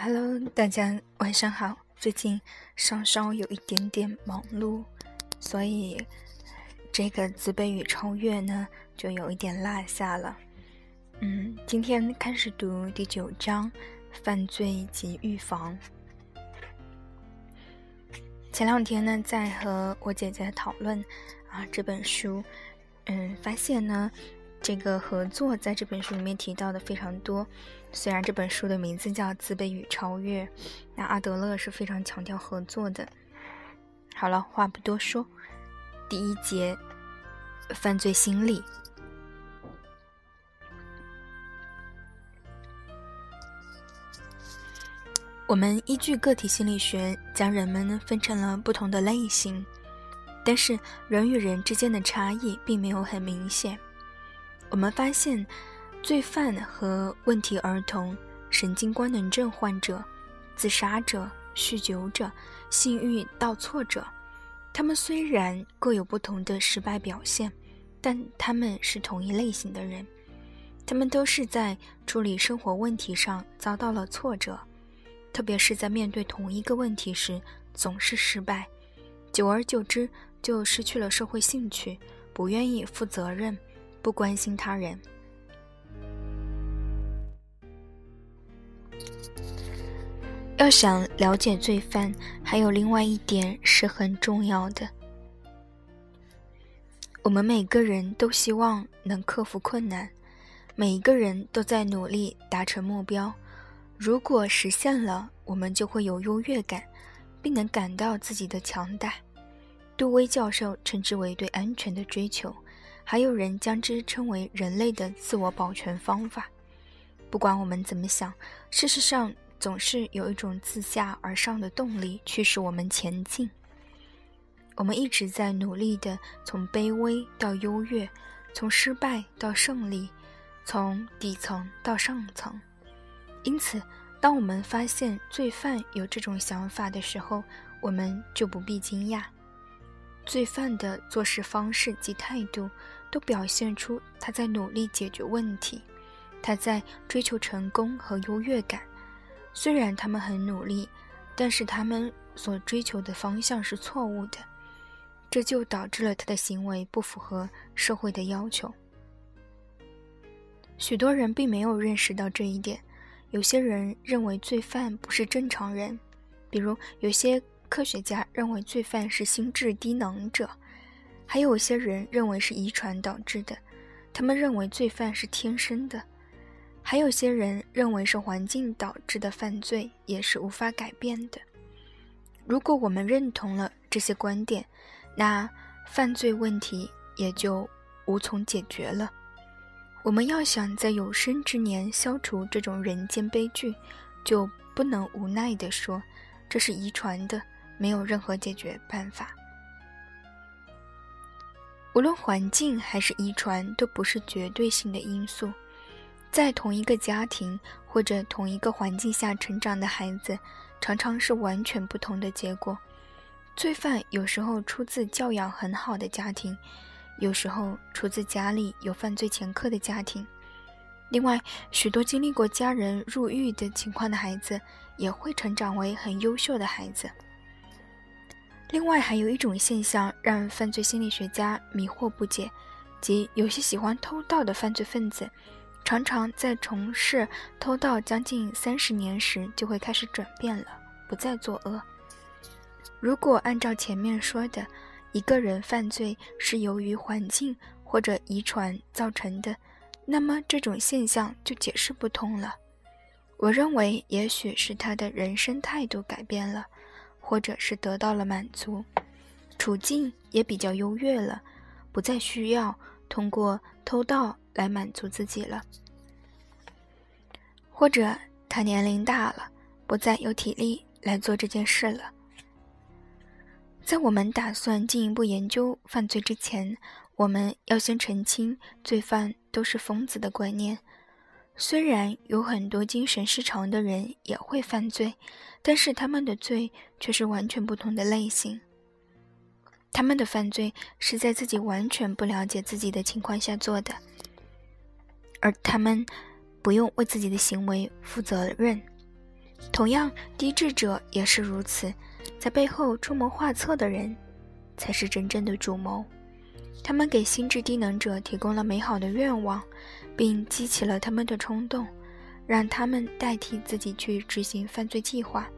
Hello，大家晚上好。最近稍稍有一点点忙碌，所以这个自卑与超越呢，就有一点落下了。嗯，今天开始读第九章犯罪及预防。前两天呢，在和我姐姐讨论啊这本书，嗯，发现呢。这个合作在这本书里面提到的非常多，虽然这本书的名字叫《自卑与超越》，那阿德勒是非常强调合作的。好了，话不多说，第一节，犯罪心理。我们依据个体心理学将人们分成了不同的类型，但是人与人之间的差异并没有很明显。我们发现，罪犯和问题儿童、神经官能症患者、自杀者、酗酒者、性欲倒错者，他们虽然各有不同的失败表现，但他们是同一类型的人。他们都是在处理生活问题上遭到了挫折，特别是在面对同一个问题时总是失败，久而久之就失去了社会兴趣，不愿意负责任。不关心他人。要想了解罪犯，还有另外一点是很重要的。我们每个人都希望能克服困难，每一个人都在努力达成目标。如果实现了，我们就会有优越感，并能感到自己的强大。杜威教授称之为对安全的追求。还有人将之称为人类的自我保全方法。不管我们怎么想，事实上总是有一种自下而上的动力驱使我们前进。我们一直在努力地从卑微到优越，从失败到胜利，从底层到上层。因此，当我们发现罪犯有这种想法的时候，我们就不必惊讶。罪犯的做事方式及态度。都表现出他在努力解决问题，他在追求成功和优越感。虽然他们很努力，但是他们所追求的方向是错误的，这就导致了他的行为不符合社会的要求。许多人并没有认识到这一点。有些人认为罪犯不是正常人，比如有些科学家认为罪犯是心智低能者。还有些人认为是遗传导致的，他们认为罪犯是天生的；还有些人认为是环境导致的犯罪也是无法改变的。如果我们认同了这些观点，那犯罪问题也就无从解决了。我们要想在有生之年消除这种人间悲剧，就不能无奈地说这是遗传的，没有任何解决办法。无论环境还是遗传，都不是绝对性的因素。在同一个家庭或者同一个环境下成长的孩子，常常是完全不同的结果。罪犯有时候出自教养很好的家庭，有时候出自家里有犯罪前科的家庭。另外，许多经历过家人入狱的情况的孩子，也会成长为很优秀的孩子。另外，还有一种现象让犯罪心理学家迷惑不解，即有些喜欢偷盗的犯罪分子，常常在从事偷盗将近三十年时，就会开始转变了，不再作恶。如果按照前面说的，一个人犯罪是由于环境或者遗传造成的，那么这种现象就解释不通了。我认为，也许是他的人生态度改变了。或者是得到了满足，处境也比较优越了，不再需要通过偷盗来满足自己了。或者他年龄大了，不再有体力来做这件事了。在我们打算进一步研究犯罪之前，我们要先澄清罪犯都是疯子的观念。虽然有很多精神失常的人也会犯罪，但是他们的罪却是完全不同的类型。他们的犯罪是在自己完全不了解自己的情况下做的，而他们不用为自己的行为负责任。同样，低智者也是如此，在背后出谋划策的人，才是真正的主谋。他们给心智低能者提供了美好的愿望，并激起了他们的冲动，让他们代替自己去执行犯罪计划。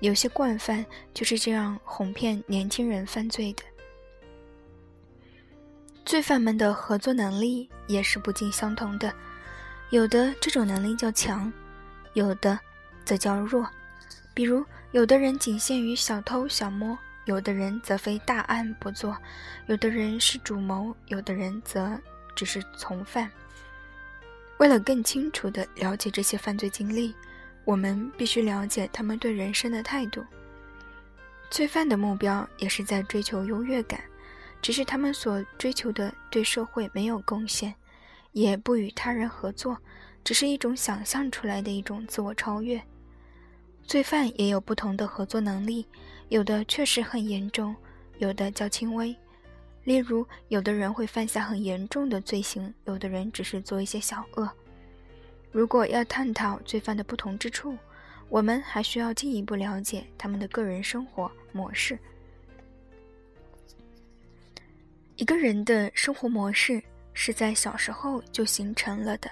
有些惯犯就是这样哄骗年轻人犯罪的。罪犯们的合作能力也是不尽相同的，有的这种能力较强，有的则较弱。比如，有的人仅限于小偷小摸。有的人则非大案不做，有的人是主谋，有的人则只是从犯。为了更清楚地了解这些犯罪经历，我们必须了解他们对人生的态度。罪犯的目标也是在追求优越感，只是他们所追求的对社会没有贡献，也不与他人合作，只是一种想象出来的一种自我超越。罪犯也有不同的合作能力。有的确实很严重，有的较轻微。例如，有的人会犯下很严重的罪行，有的人只是做一些小恶。如果要探讨罪犯的不同之处，我们还需要进一步了解他们的个人生活模式。一个人的生活模式是在小时候就形成了的，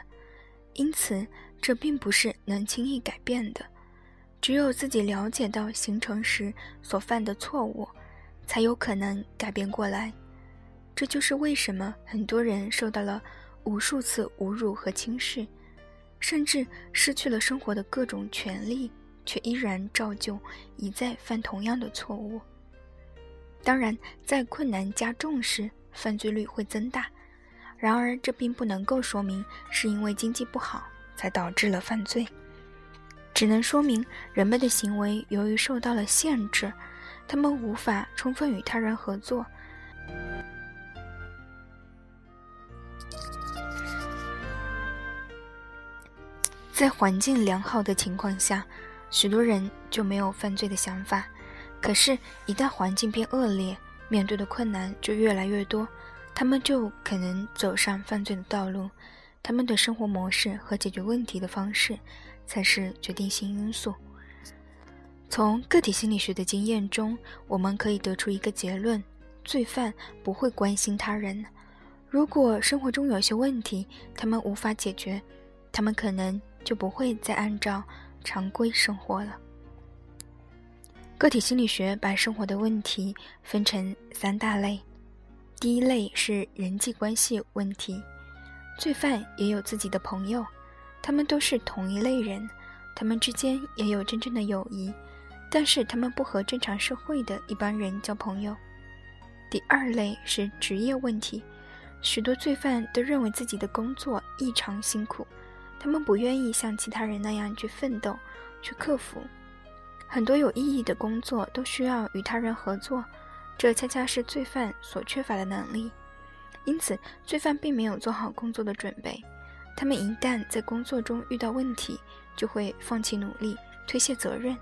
因此这并不是能轻易改变的。只有自己了解到形成时所犯的错误，才有可能改变过来。这就是为什么很多人受到了无数次侮辱和轻视，甚至失去了生活的各种权利，却依然照旧一再犯同样的错误。当然，在困难加重时，犯罪率会增大。然而，这并不能够说明是因为经济不好才导致了犯罪。只能说明人们的行为由于受到了限制，他们无法充分与他人合作。在环境良好的情况下，许多人就没有犯罪的想法。可是，一旦环境变恶劣，面对的困难就越来越多，他们就可能走上犯罪的道路。他们的生活模式和解决问题的方式。才是决定性因素。从个体心理学的经验中，我们可以得出一个结论：罪犯不会关心他人。如果生活中有些问题他们无法解决，他们可能就不会再按照常规生活了。个体心理学把生活的问题分成三大类，第一类是人际关系问题，罪犯也有自己的朋友。他们都是同一类人，他们之间也有真正的友谊，但是他们不和正常社会的一般人交朋友。第二类是职业问题，许多罪犯都认为自己的工作异常辛苦，他们不愿意像其他人那样去奋斗、去克服。很多有意义的工作都需要与他人合作，这恰恰是罪犯所缺乏的能力。因此，罪犯并没有做好工作的准备。他们一旦在工作中遇到问题，就会放弃努力，推卸责任，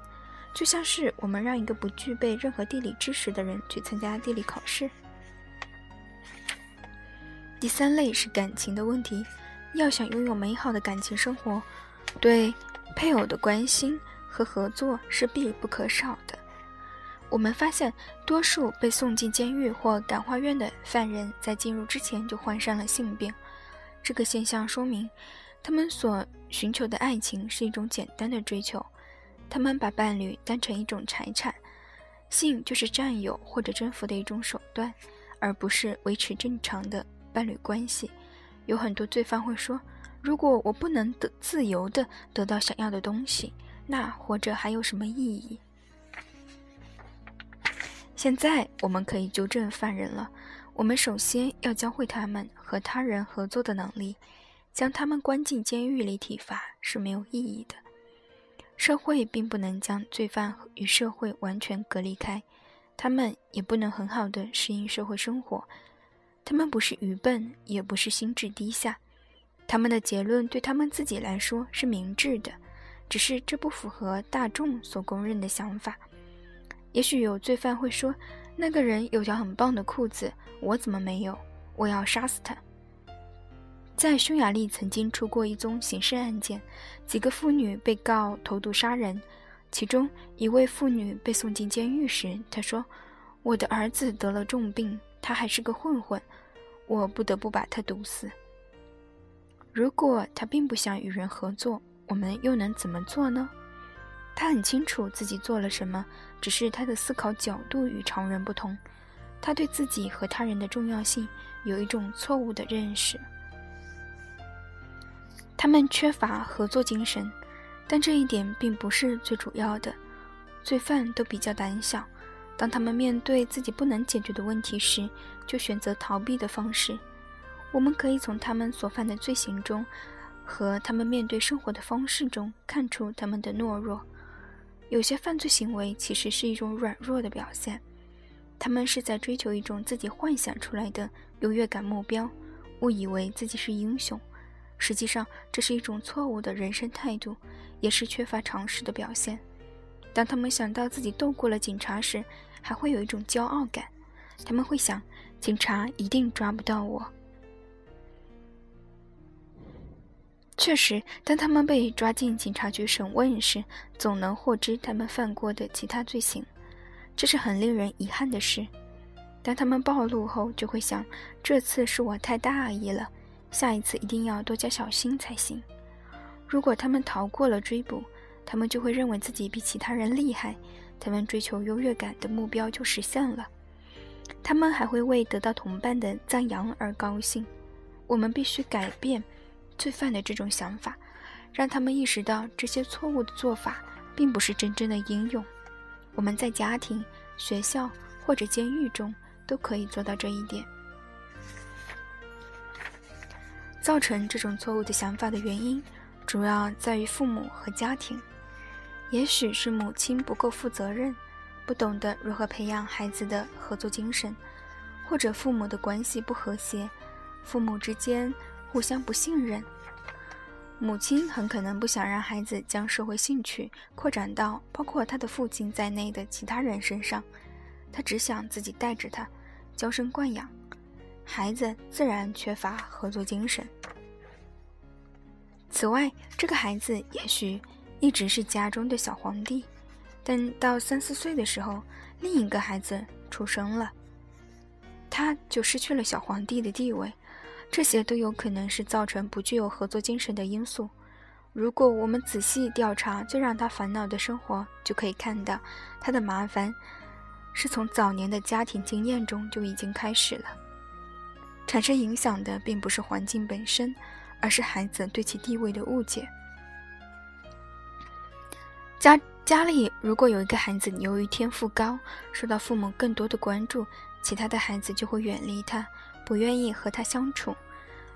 就像是我们让一个不具备任何地理知识的人去参加地理考试。第三类是感情的问题，要想拥有美好的感情生活，对配偶的关心和合作是必不可少的。我们发现，多数被送进监狱或感化院的犯人，在进入之前就患上了性病。这个现象说明，他们所寻求的爱情是一种简单的追求，他们把伴侣当成一种财产，性就是占有或者征服的一种手段，而不是维持正常的伴侣关系。有很多罪犯会说：“如果我不能得自由的得到想要的东西，那活着还有什么意义？”现在我们可以纠正犯人了。我们首先要教会他们和他人合作的能力，将他们关进监狱里体罚是没有意义的。社会并不能将罪犯与社会完全隔离开，他们也不能很好的适应社会生活。他们不是愚笨，也不是心智低下，他们的结论对他们自己来说是明智的，只是这不符合大众所公认的想法。也许有罪犯会说。那个人有条很棒的裤子，我怎么没有？我要杀死他。在匈牙利曾经出过一宗刑事案件，几个妇女被告投毒杀人，其中一位妇女被送进监狱时，她说：“我的儿子得了重病，他还是个混混，我不得不把他毒死。”如果他并不想与人合作，我们又能怎么做呢？他很清楚自己做了什么，只是他的思考角度与常人不同。他对自己和他人的重要性有一种错误的认识。他们缺乏合作精神，但这一点并不是最主要的。罪犯都比较胆小，当他们面对自己不能解决的问题时，就选择逃避的方式。我们可以从他们所犯的罪行中，和他们面对生活的方式中看出他们的懦弱。有些犯罪行为其实是一种软弱的表现，他们是在追求一种自己幻想出来的优越感目标，误以为自己是英雄。实际上，这是一种错误的人生态度，也是缺乏常识的表现。当他们想到自己斗过了警察时，还会有一种骄傲感，他们会想：警察一定抓不到我。确实，当他们被抓进警察局审问时，总能获知他们犯过的其他罪行，这是很令人遗憾的事。当他们暴露后，就会想：这次是我太大意了，下一次一定要多加小心才行。如果他们逃过了追捕，他们就会认为自己比其他人厉害，他们追求优越感的目标就实现了。他们还会为得到同伴的赞扬而高兴。我们必须改变。罪犯的这种想法，让他们意识到这些错误的做法并不是真正的英勇。我们在家庭、学校或者监狱中都可以做到这一点。造成这种错误的想法的原因，主要在于父母和家庭。也许是母亲不够负责任，不懂得如何培养孩子的合作精神，或者父母的关系不和谐，父母之间。互相不信任，母亲很可能不想让孩子将社会兴趣扩展到包括他的父亲在内的其他人身上，他只想自己带着他，娇生惯养，孩子自然缺乏合作精神。此外，这个孩子也许一直是家中的小皇帝，但到三四岁的时候，另一个孩子出生了，他就失去了小皇帝的地位。这些都有可能是造成不具有合作精神的因素。如果我们仔细调查最让他烦恼的生活，就可以看到他的麻烦是从早年的家庭经验中就已经开始了。产生影响的并不是环境本身，而是孩子对其地位的误解。家家里如果有一个孩子由于天赋高，受到父母更多的关注，其他的孩子就会远离他。不愿意和他相处，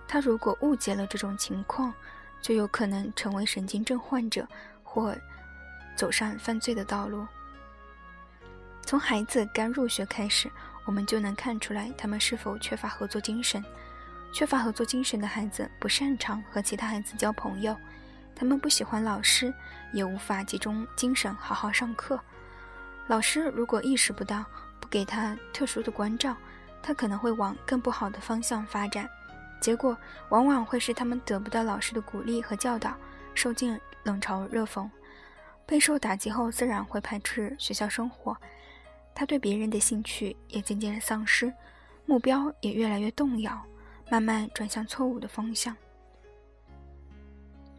他如果误解了这种情况，就有可能成为神经症患者，或走上犯罪的道路。从孩子刚入学开始，我们就能看出来他们是否缺乏合作精神。缺乏合作精神的孩子不擅长和其他孩子交朋友，他们不喜欢老师，也无法集中精神好好上课。老师如果意识不到，不给他特殊的关照。他可能会往更不好的方向发展，结果往往会是他们得不到老师的鼓励和教导，受尽冷嘲热讽，备受打击后自然会排斥学校生活，他对别人的兴趣也渐渐丧失，目标也越来越动摇，慢慢转向错误的方向。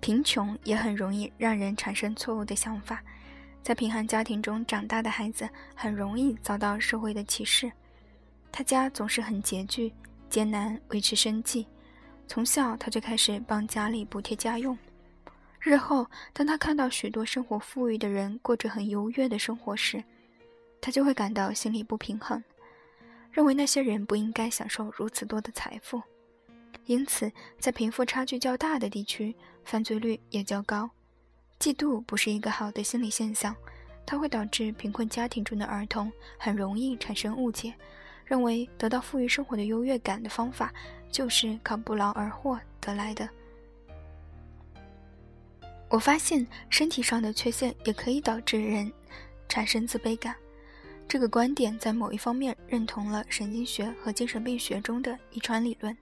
贫穷也很容易让人产生错误的想法，在贫寒家庭中长大的孩子很容易遭到社会的歧视。他家总是很拮据，艰难维持生计。从小他就开始帮家里补贴家用。日后，当他看到许多生活富裕的人过着很优越的生活时，他就会感到心里不平衡，认为那些人不应该享受如此多的财富。因此，在贫富差距较大的地区，犯罪率也较高。嫉妒不是一个好的心理现象，它会导致贫困家庭中的儿童很容易产生误解。认为得到富裕生活的优越感的方法，就是靠不劳而获得来的。我发现身体上的缺陷也可以导致人产生自卑感。这个观点在某一方面认同了神经学和精神病学中的遗传理论。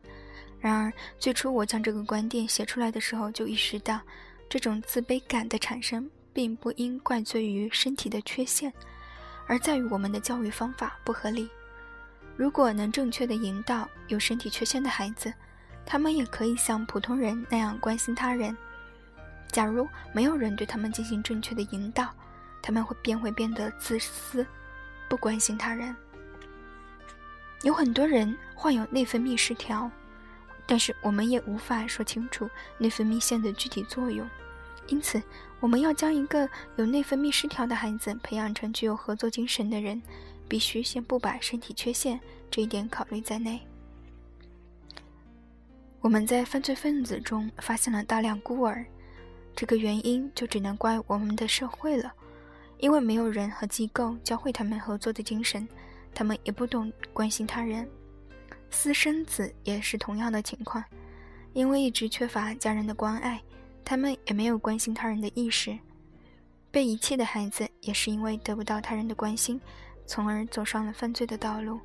然而，最初我将这个观点写出来的时候，就意识到，这种自卑感的产生并不应怪罪于身体的缺陷，而在于我们的教育方法不合理。如果能正确的引导有身体缺陷的孩子，他们也可以像普通人那样关心他人。假如没有人对他们进行正确的引导，他们会便会变得自私，不关心他人。有很多人患有内分泌失调，但是我们也无法说清楚内分泌腺的具体作用。因此，我们要将一个有内分泌失调的孩子培养成具有合作精神的人，必须先不把身体缺陷这一点考虑在内。我们在犯罪分子中发现了大量孤儿，这个原因就只能怪我们的社会了，因为没有人和机构教会他们合作的精神。他们也不懂关心他人，私生子也是同样的情况，因为一直缺乏家人的关爱，他们也没有关心他人的意识。被遗弃的孩子也是因为得不到他人的关心，从而走上了犯罪的道路。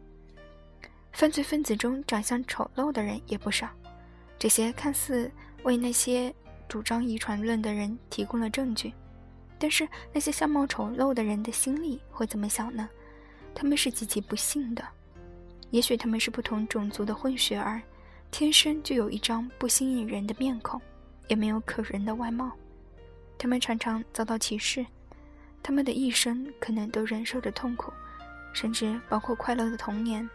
犯罪分子中长相丑陋的人也不少，这些看似为那些主张遗传论的人提供了证据，但是那些相貌丑陋的人的心里会怎么想呢？他们是极其不幸的，也许他们是不同种族的混血儿，天生就有一张不吸引人的面孔，也没有可人的外貌。他们常常遭到歧视，他们的一生可能都忍受着痛苦，甚至包括快乐的童年。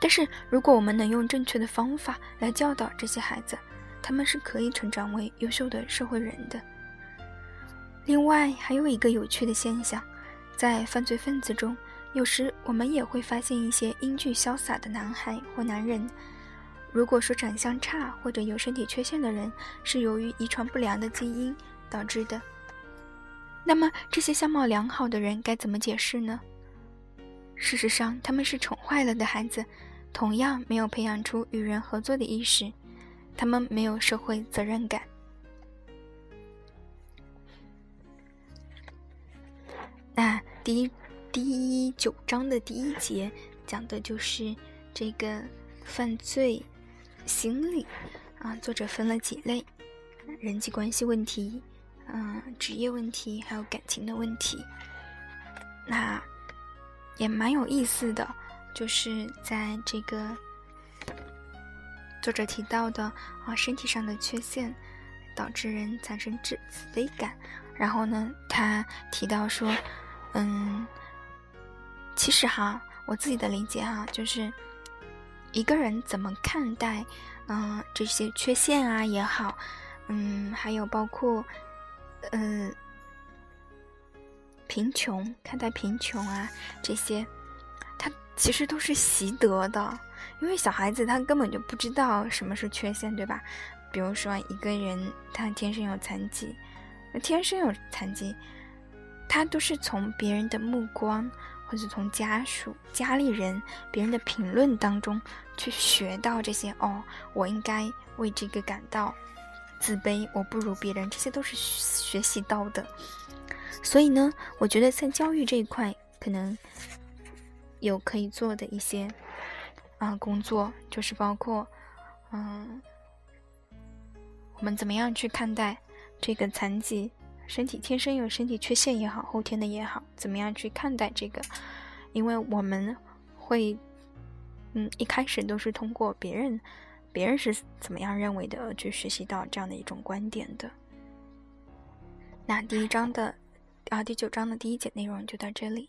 但是，如果我们能用正确的方法来教导这些孩子，他们是可以成长为优秀的社会人的。另外，还有一个有趣的现象。在犯罪分子中，有时我们也会发现一些英俊潇洒的男孩或男人。如果说长相差或者有身体缺陷的人是由于遗传不良的基因导致的，那么这些相貌良好的人该怎么解释呢？事实上，他们是宠坏了的孩子，同样没有培养出与人合作的意识，他们没有社会责任感。那第一第一九章的第一节讲的就是这个犯罪心理啊，作者分了几类：人际关系问题、嗯，职业问题，还有感情的问题。那也蛮有意思的，就是在这个作者提到的啊，身体上的缺陷导致人产生自卑感。然后呢，他提到说。嗯，其实哈，我自己的理解哈，就是一个人怎么看待，嗯，这些缺陷啊也好，嗯，还有包括，嗯，贫穷，看待贫穷啊这些，他其实都是习得的，因为小孩子他根本就不知道什么是缺陷，对吧？比如说一个人他天生有残疾，天生有残疾。他都是从别人的目光，或者从家属、家里人、别人的评论当中去学到这些。哦，我应该为这个感到自卑，我不如别人，这些都是学习到的。所以呢，我觉得在教育这一块，可能有可以做的一些啊工作，就是包括嗯，我们怎么样去看待这个残疾。身体天生有身体缺陷也好，后天的也好，怎么样去看待这个？因为我们会，嗯，一开始都是通过别人，别人是怎么样认为的，去学习到这样的一种观点的。那第一章的，啊，第九章的第一节内容就到这里。